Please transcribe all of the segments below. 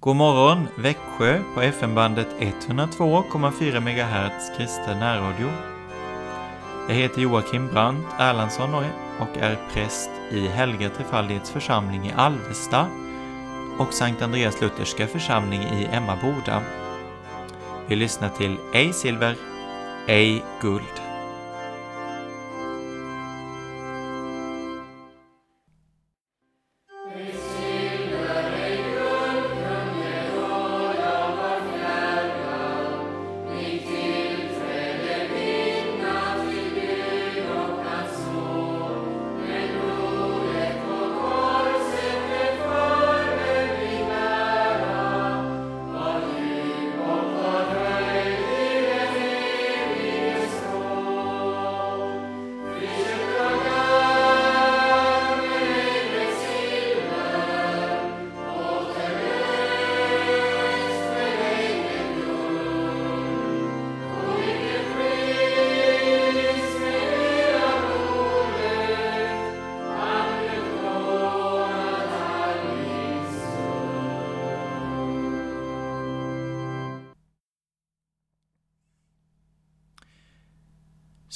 God morgon Växjö på FM-bandet 102,4 MHz kristen närradio. Jag heter Joakim Brandt Erlandsson och är präst i Helga Trefaldighets församling i Alvesta och Sankt Andreas Lutherska församling i Emmaboda. Vi lyssnar till Ej silver, ej guld.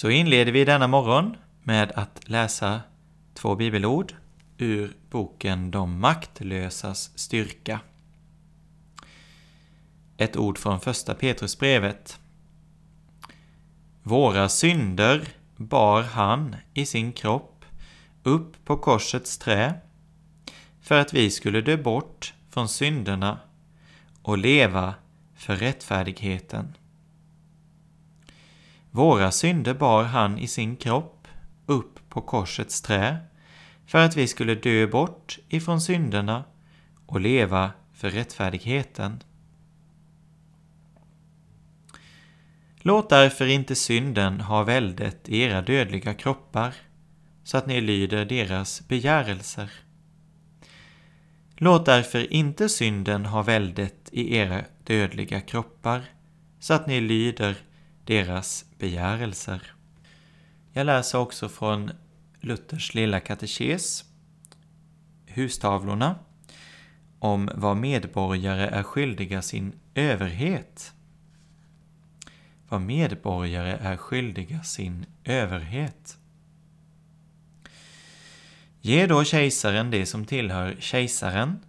Så inleder vi denna morgon med att läsa två bibelord ur boken De maktlösas styrka. Ett ord från första Petrusbrevet. Våra synder bar han i sin kropp upp på korsets trä för att vi skulle dö bort från synderna och leva för rättfärdigheten. Våra synder bar han i sin kropp upp på korsets trä för att vi skulle dö bort ifrån synderna och leva för rättfärdigheten. Låt därför inte synden ha väldet i era dödliga kroppar, så att ni lyder deras begärelser. Låt därför inte synden ha väldet i era dödliga kroppar, så att ni lyder deras begärelser. Jag läser också från Luthers lilla katekes, hustavlorna, om vad medborgare är skyldiga sin överhet. Vad medborgare är skyldiga sin överhet. Ge då kejsaren det som tillhör kejsaren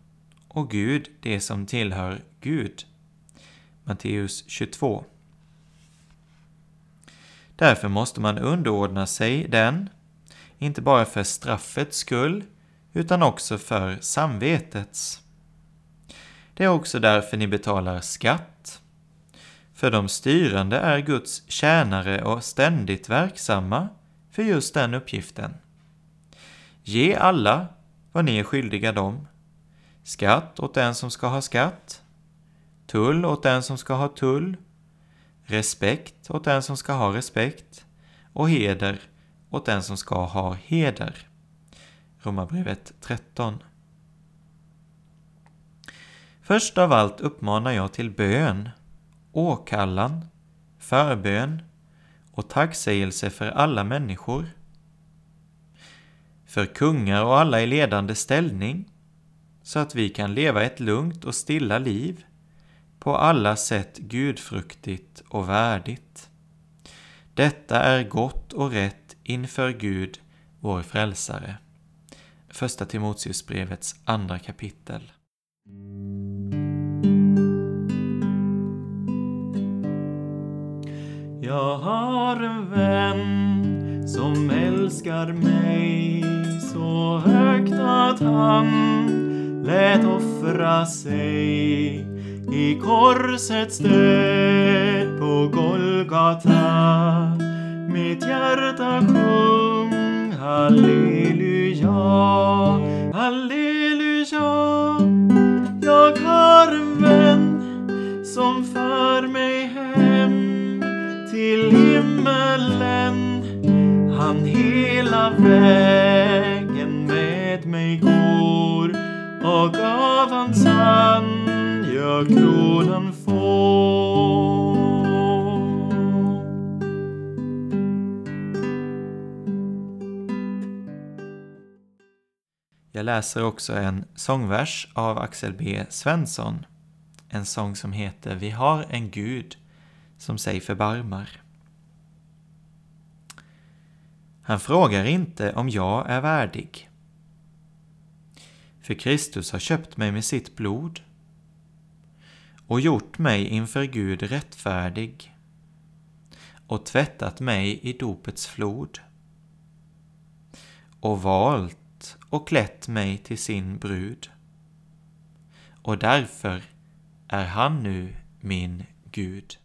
och Gud det som tillhör Gud. Matteus 22. Därför måste man underordna sig den, inte bara för straffets skull, utan också för samvetets. Det är också därför ni betalar skatt. För de styrande är Guds tjänare och ständigt verksamma för just den uppgiften. Ge alla vad ni är skyldiga dem. Skatt åt den som ska ha skatt, tull åt den som ska ha tull respekt åt den som ska ha respekt och heder åt den som ska ha heder. Romarbrevet 13. Först av allt uppmanar jag till bön, åkallan, förbön och tacksägelse för alla människor. För kungar och alla i ledande ställning, så att vi kan leva ett lugnt och stilla liv på alla sätt gudfruktigt och värdigt. Detta är gott och rätt inför Gud, vår frälsare. Första Timoteusbrevets andra kapitel. Jag har en vän som älskar mig så högt att han lät offra sig i korsets död på Golgata. Mitt hjärta sjung halleluja, halleluja. Jag har en vän som för mig hem till himmelen. Han hela vägen med mig går och av hans hand jag kronan få Jag läser också en sångvers av Axel B. Svensson. en sång som heter Vi har en Gud som sig förbarmar. Han frågar inte om jag är värdig. För Kristus har köpt mig med sitt blod och gjort mig inför Gud rättfärdig och tvättat mig i dopets flod och valt och klätt mig till sin brud. Och därför är han nu min Gud.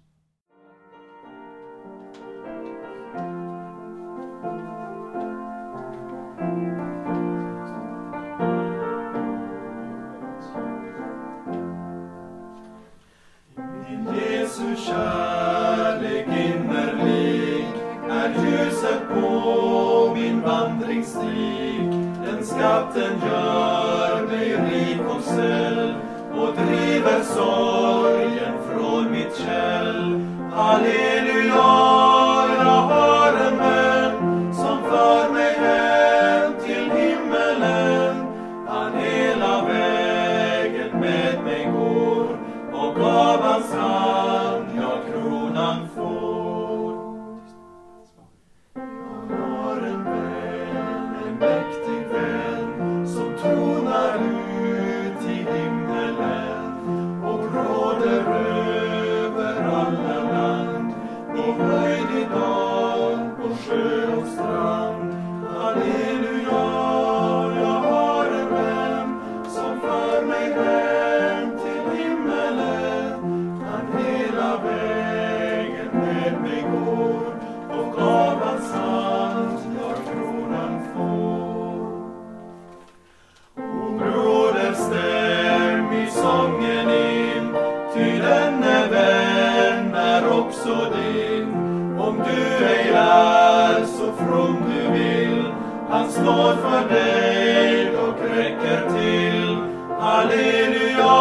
Står för dig och räcker till. Halleluja,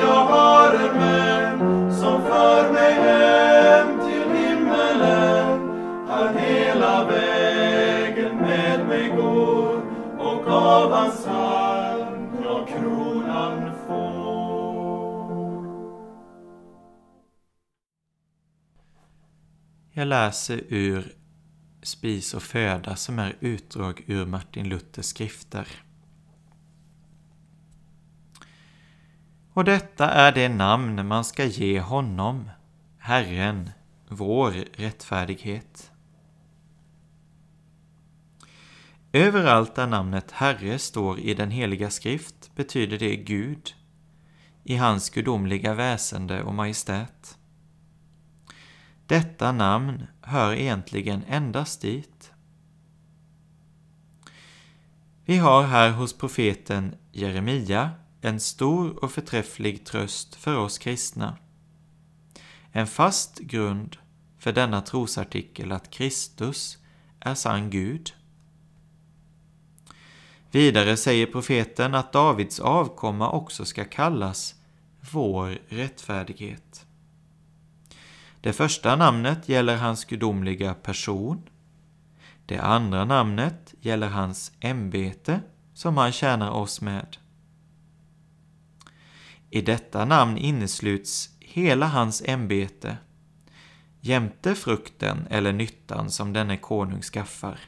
jag har en vän som för mig hem till himmelen. Han hela vägen med mig går och av hans hand jag kronan får. Jag läser ur Spis och föda som är utdrag ur Martin Luthers skrifter. Och detta är det namn man ska ge honom, Herren, vår rättfärdighet. Överallt där namnet Herre står i den heliga skrift betyder det Gud, i hans gudomliga väsende och majestät. Detta namn hör egentligen endast dit. Vi har här hos profeten Jeremia en stor och förträfflig tröst för oss kristna. En fast grund för denna trosartikel att Kristus är sann Gud. Vidare säger profeten att Davids avkomma också ska kallas vår rättfärdighet. Det första namnet gäller hans gudomliga person. Det andra namnet gäller hans ämbete som han tjänar oss med. I detta namn innesluts hela hans ämbete jämte frukten eller nyttan som denne konung skaffar.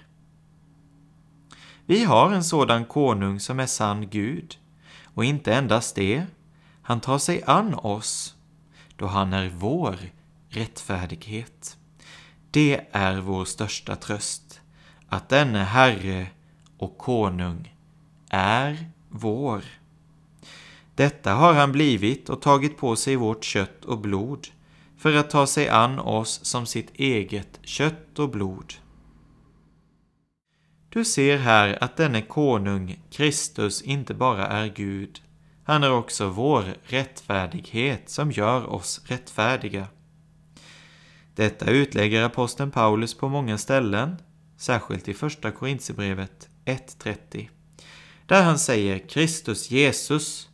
Vi har en sådan konung som är sann Gud, och inte endast det, han tar sig an oss, då han är vår rättfärdighet. Det är vår största tröst, att denne Herre och Konung är vår. Detta har han blivit och tagit på sig vårt kött och blod för att ta sig an oss som sitt eget kött och blod. Du ser här att denne konung, Kristus, inte bara är Gud, han är också vår rättfärdighet som gör oss rättfärdiga. Detta utlägger aposteln Paulus på många ställen, särskilt i första Korintierbrevet 1.30, där han säger Kristus Jesus,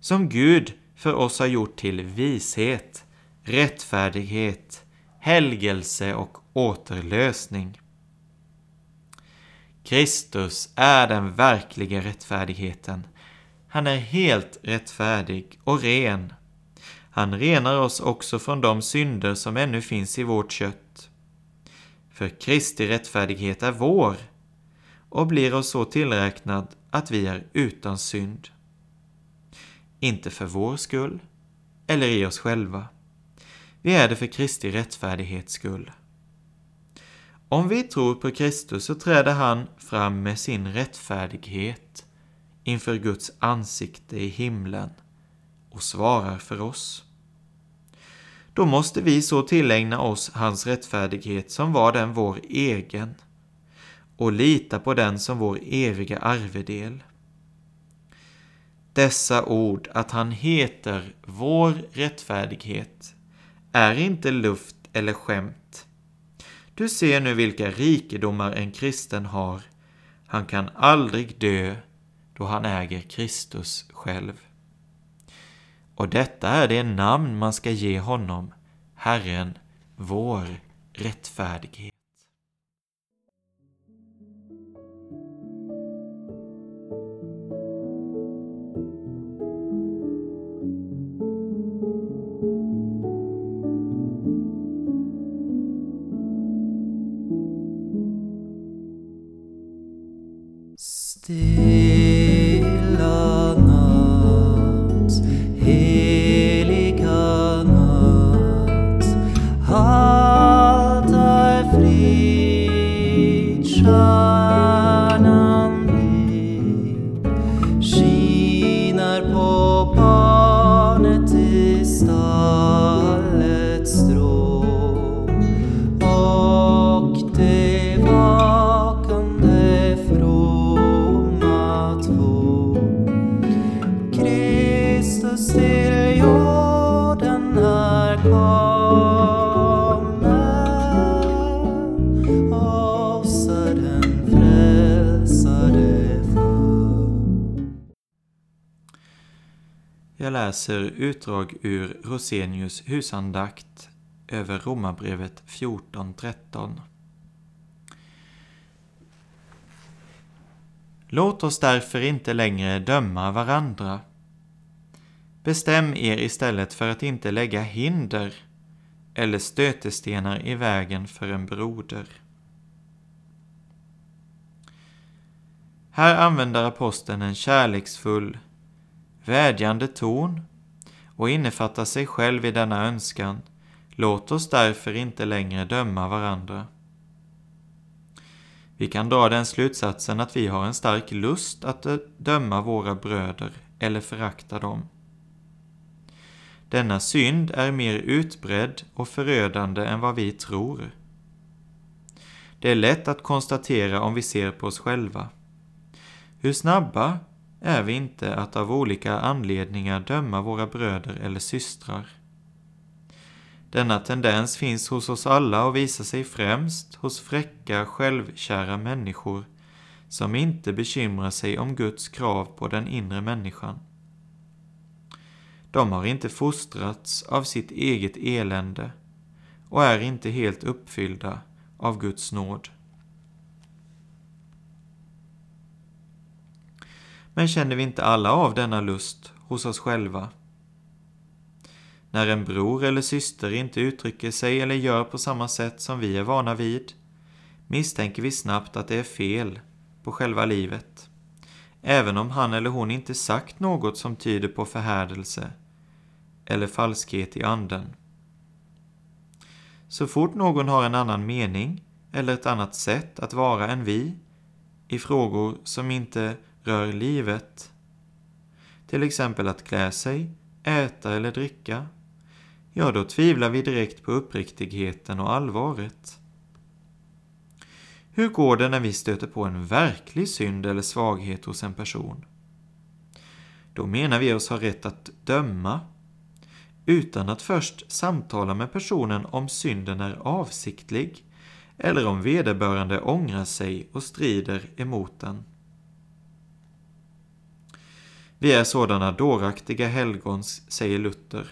som Gud för oss har gjort till vishet, rättfärdighet, helgelse och återlösning. Kristus är den verkliga rättfärdigheten. Han är helt rättfärdig och ren han renar oss också från de synder som ännu finns i vårt kött. För Kristi rättfärdighet är vår och blir oss så tillräknad att vi är utan synd. Inte för vår skull eller i oss själva. Vi är det för Kristi rättfärdighets skull. Om vi tror på Kristus så träder han fram med sin rättfärdighet inför Guds ansikte i himlen och svarar för oss. Då måste vi så tillägna oss hans rättfärdighet som var den vår egen och lita på den som vår eviga arvedel. Dessa ord, att han heter vår rättfärdighet, är inte luft eller skämt. Du ser nu vilka rikedomar en kristen har. Han kan aldrig dö då han äger Kristus själv. Och detta är det namn man ska ge honom, Herren, vår rättfärdighet. Jag läser utdrag ur Rosenius husandakt över Romarbrevet 14.13. Låt oss därför inte längre döma varandra. Bestäm er istället för att inte lägga hinder eller stötestenar i vägen för en broder. Här använder aposteln en kärleksfull vädjande ton och innefattar sig själv i denna önskan. Låt oss därför inte längre döma varandra. Vi kan dra den slutsatsen att vi har en stark lust att döma våra bröder eller förakta dem. Denna synd är mer utbredd och förödande än vad vi tror. Det är lätt att konstatera om vi ser på oss själva. Hur snabba är vi inte att av olika anledningar döma våra bröder eller systrar. Denna tendens finns hos oss alla och visar sig främst hos fräcka, självkära människor som inte bekymrar sig om Guds krav på den inre människan. De har inte fostrats av sitt eget elände och är inte helt uppfyllda av Guds nåd. Men känner vi inte alla av denna lust hos oss själva? När en bror eller syster inte uttrycker sig eller gör på samma sätt som vi är vana vid, misstänker vi snabbt att det är fel på själva livet, även om han eller hon inte sagt något som tyder på förhärdelse eller falskhet i anden. Så fort någon har en annan mening eller ett annat sätt att vara än vi i frågor som inte rör livet, till exempel att klä sig, äta eller dricka, ja, då tvivlar vi direkt på uppriktigheten och allvaret. Hur går det när vi stöter på en verklig synd eller svaghet hos en person? Då menar vi oss ha rätt att döma utan att först samtala med personen om synden är avsiktlig eller om vederbörande ångrar sig och strider emot den. Vi är sådana dåraktiga helgons, säger Luther,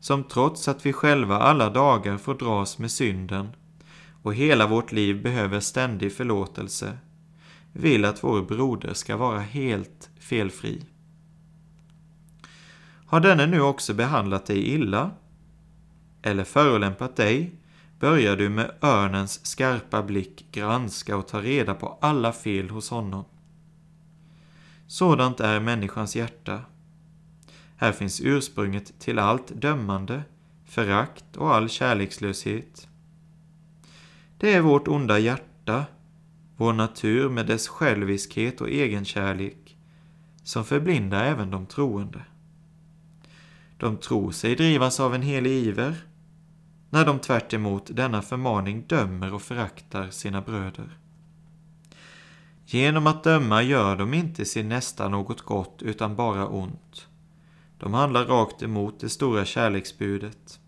som trots att vi själva alla dagar får dras med synden och hela vårt liv behöver ständig förlåtelse, vill att vår broder ska vara helt felfri. Har denne nu också behandlat dig illa eller förolämpat dig, börjar du med örnens skarpa blick granska och ta reda på alla fel hos honom. Sådant är människans hjärta. Här finns ursprunget till allt dömande, förakt och all kärlekslöshet. Det är vårt onda hjärta, vår natur med dess själviskhet och egenkärlek, som förblindar även de troende. De tror sig drivas av en helig iver, när de tvärt denna förmaning dömer och föraktar sina bröder. Genom att döma gör de inte sin nästa något gott utan bara ont. De handlar rakt emot det stora kärleksbudet.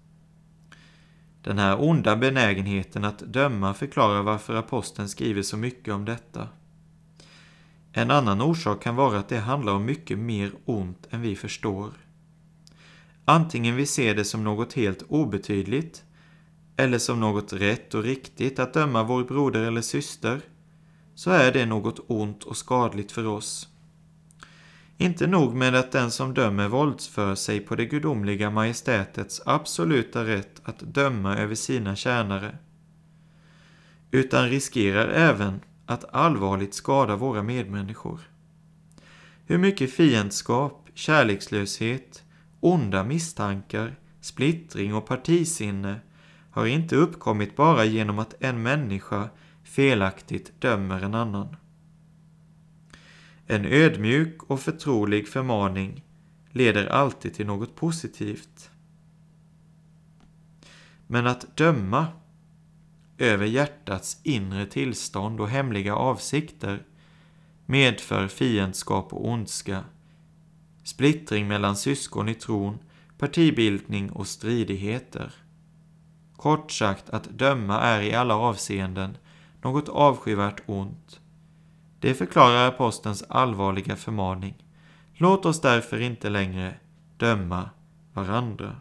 Den här onda benägenheten att döma förklarar varför aposteln skriver så mycket om detta. En annan orsak kan vara att det handlar om mycket mer ont än vi förstår. Antingen vi ser det som något helt obetydligt eller som något rätt och riktigt att döma vår broder eller syster, så är det något ont och skadligt för oss. Inte nog med att den som dömer våldsför sig på det gudomliga majestätets absoluta rätt att döma över sina tjänare, utan riskerar även att allvarligt skada våra medmänniskor. Hur mycket fiendskap, kärlekslöshet, onda misstankar, splittring och partisinne har inte uppkommit bara genom att en människa felaktigt dömer en annan. En ödmjuk och förtrolig förmaning leder alltid till något positivt. Men att döma över hjärtats inre tillstånd och hemliga avsikter medför fiendskap och ondska, splittring mellan syskon i tron, partibildning och stridigheter. Kort sagt, att döma är i alla avseenden något avskyvärt ont. Det förklarar apostelns allvarliga förmaning. Låt oss därför inte längre döma varandra.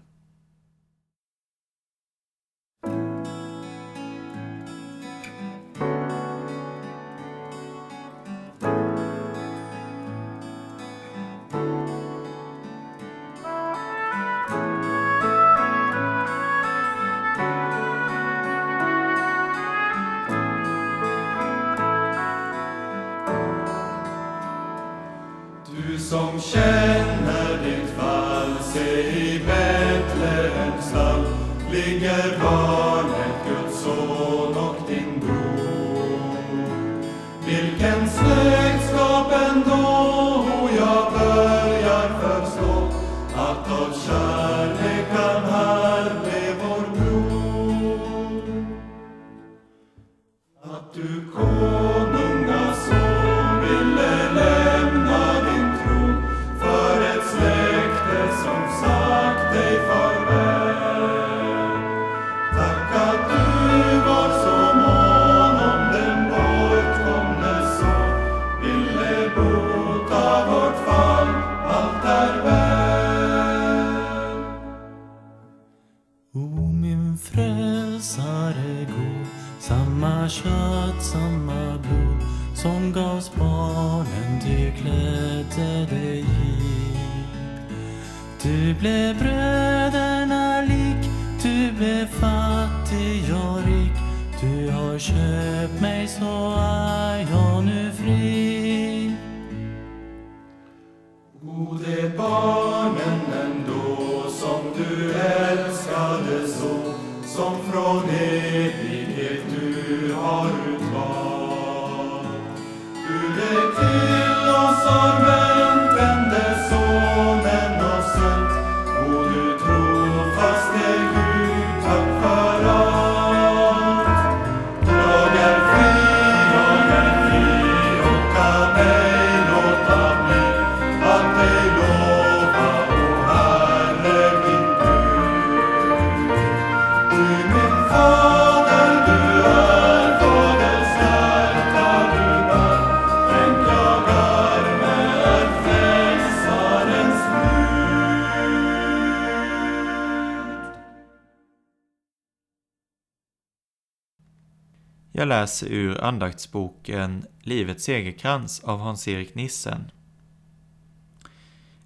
Jag läser ur andaktsboken Livets segerkrans av Hans-Erik Nissen.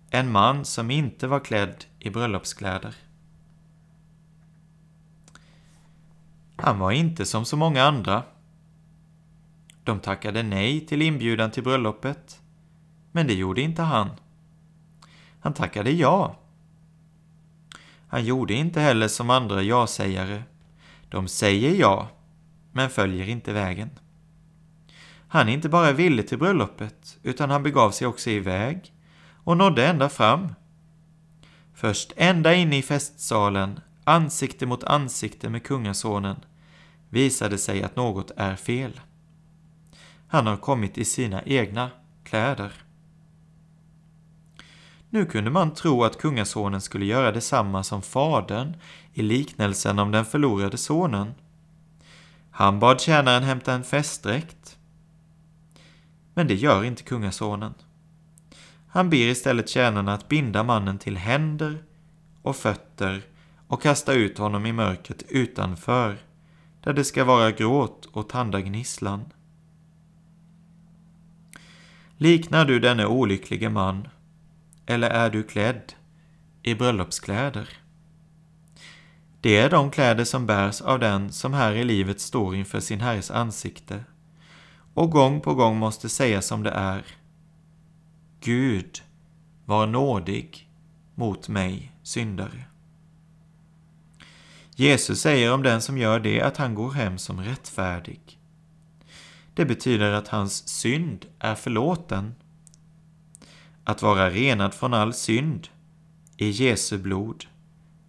en man som inte var klädd i bröllopskläder. Han var inte som så många andra. De tackade nej till inbjudan till bröllopet, men det gjorde inte han. Han tackade ja. Han gjorde inte heller som andra ja-sägare. De säger ja, men följer inte vägen. Han inte bara ville till bröllopet, utan han begav sig också iväg och nådde ända fram. Först ända inne i festsalen, ansikte mot ansikte med kungasonen, visade sig att något är fel. Han har kommit i sina egna kläder. Nu kunde man tro att kungasonen skulle göra detsamma som fadern i liknelsen om den förlorade sonen. Han bad tjänaren hämta en festdräkt. Men det gör inte kungasonen. Han ber istället tjänarna att binda mannen till händer och fötter och kasta ut honom i mörkret utanför, där det ska vara gråt och tandagnisslan. Liknar du denne olycklige man, eller är du klädd i bröllopskläder? Det är de kläder som bärs av den som här i livet står inför sin Herres ansikte och gång på gång måste säga som det är. Gud, var nådig mot mig syndare. Jesus säger om den som gör det att han går hem som rättfärdig. Det betyder att hans synd är förlåten. Att vara renad från all synd i Jesu blod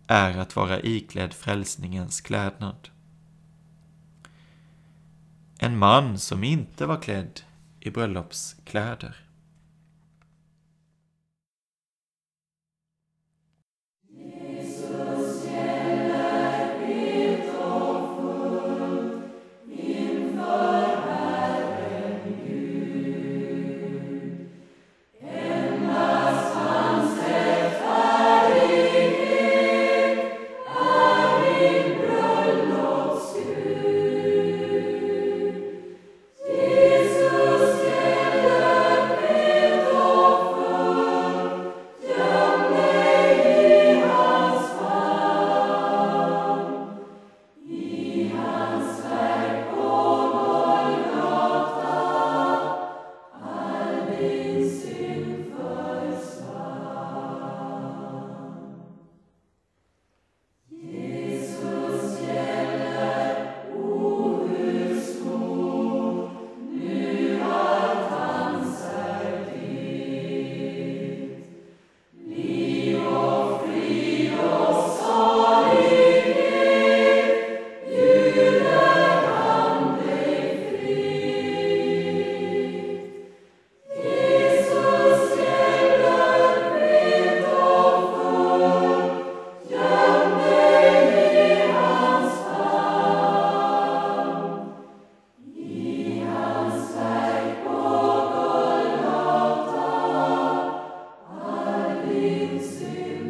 är att vara iklädd frälsningens klädnad. En man som inte var klädd i bröllopskläder. in sing.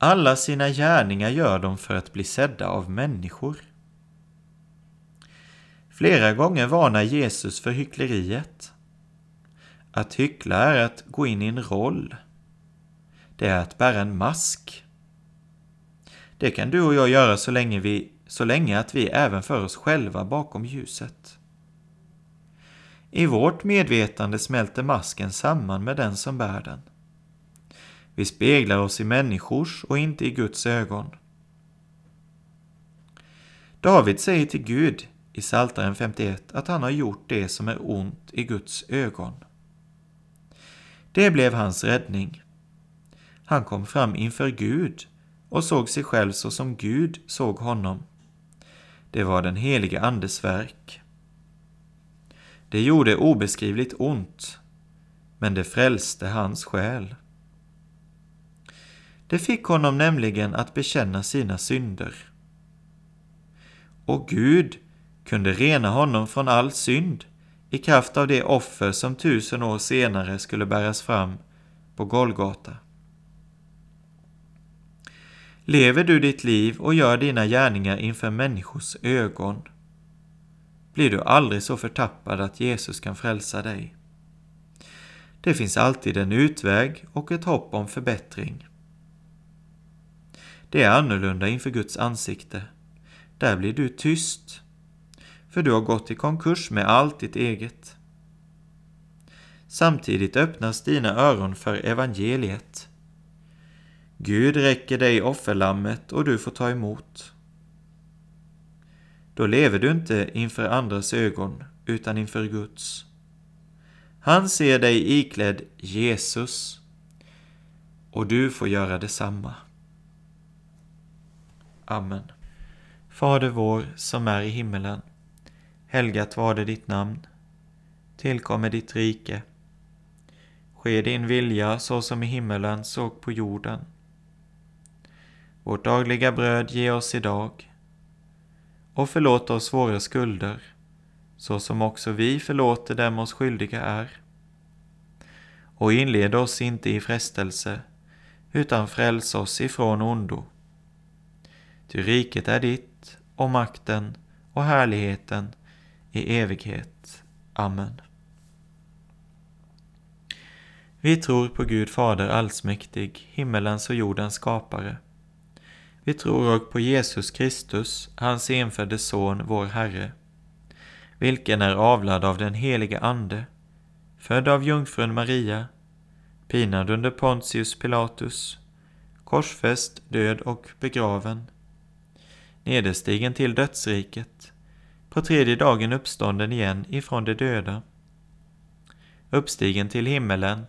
Alla sina gärningar gör de för att bli sedda av människor. Flera gånger varnar Jesus för hyckleriet. Att hyckla är att gå in i en roll. Det är att bära en mask. Det kan du och jag göra så länge, vi, så länge att vi även för oss själva bakom ljuset. I vårt medvetande smälter masken samman med den som bär den. Vi speglar oss i människors och inte i Guds ögon. David säger till Gud i Psaltaren 51 att han har gjort det som är ont i Guds ögon. Det blev hans räddning. Han kom fram inför Gud och såg sig själv så som Gud såg honom. Det var den helige Andes verk. Det gjorde obeskrivligt ont, men det frälste hans själ. Det fick honom nämligen att bekänna sina synder. Och Gud kunde rena honom från all synd i kraft av det offer som tusen år senare skulle bäras fram på Golgata. Lever du ditt liv och gör dina gärningar inför människors ögon blir du aldrig så förtappad att Jesus kan frälsa dig. Det finns alltid en utväg och ett hopp om förbättring. Det är annorlunda inför Guds ansikte. Där blir du tyst, för du har gått i konkurs med allt ditt eget. Samtidigt öppnas dina öron för evangeliet. Gud räcker dig offerlammet och du får ta emot. Då lever du inte inför andras ögon, utan inför Guds. Han ser dig iklädd Jesus och du får göra detsamma. Amen. Fader vår som är i himmelen. Helgat var det ditt namn. Tillkommer ditt rike. Ske din vilja så som i himmelen såg på jorden. Vårt dagliga bröd ge oss idag. Och förlåt oss våra skulder, så som också vi förlåter dem oss skyldiga är. Och inled oss inte i frestelse, utan fräls oss ifrån ondo. Ty riket är ditt och makten och härligheten i evighet. Amen. Vi tror på Gud Fader allsmäktig, himmelens och jordens skapare. Vi tror också på Jesus Kristus, hans enfödde Son, vår Herre, vilken är avlad av den helige Ande, född av jungfrun Maria, pinad under Pontius Pilatus, korsfäst, död och begraven, nederstigen till dödsriket, på tredje dagen uppstånden igen ifrån de döda, uppstigen till himmelen,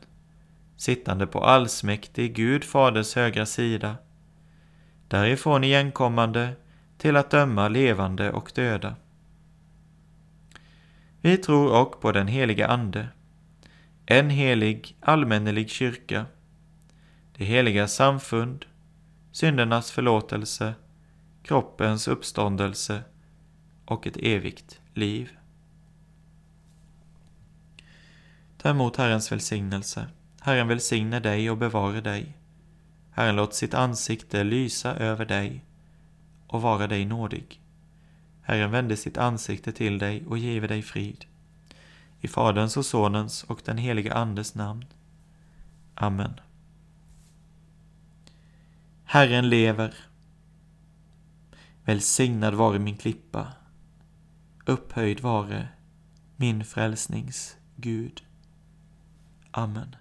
sittande på allsmäktig Gud Faders högra sida, därifrån igenkommande till att döma levande och döda. Vi tror och på den helige Ande, en helig allmännelig kyrka, det heliga samfund, syndernas förlåtelse, kroppens uppståndelse och ett evigt liv. Ta emot Herrens välsignelse. Herren välsigne dig och bevara dig. Herren låt sitt ansikte lysa över dig och vara dig nådig. Herren vände sitt ansikte till dig och give dig frid. I Faderns och Sonens och den helige Andes namn. Amen. Herren lever. Välsignad vare min klippa. Upphöjd vare min frälsnings Gud. Amen.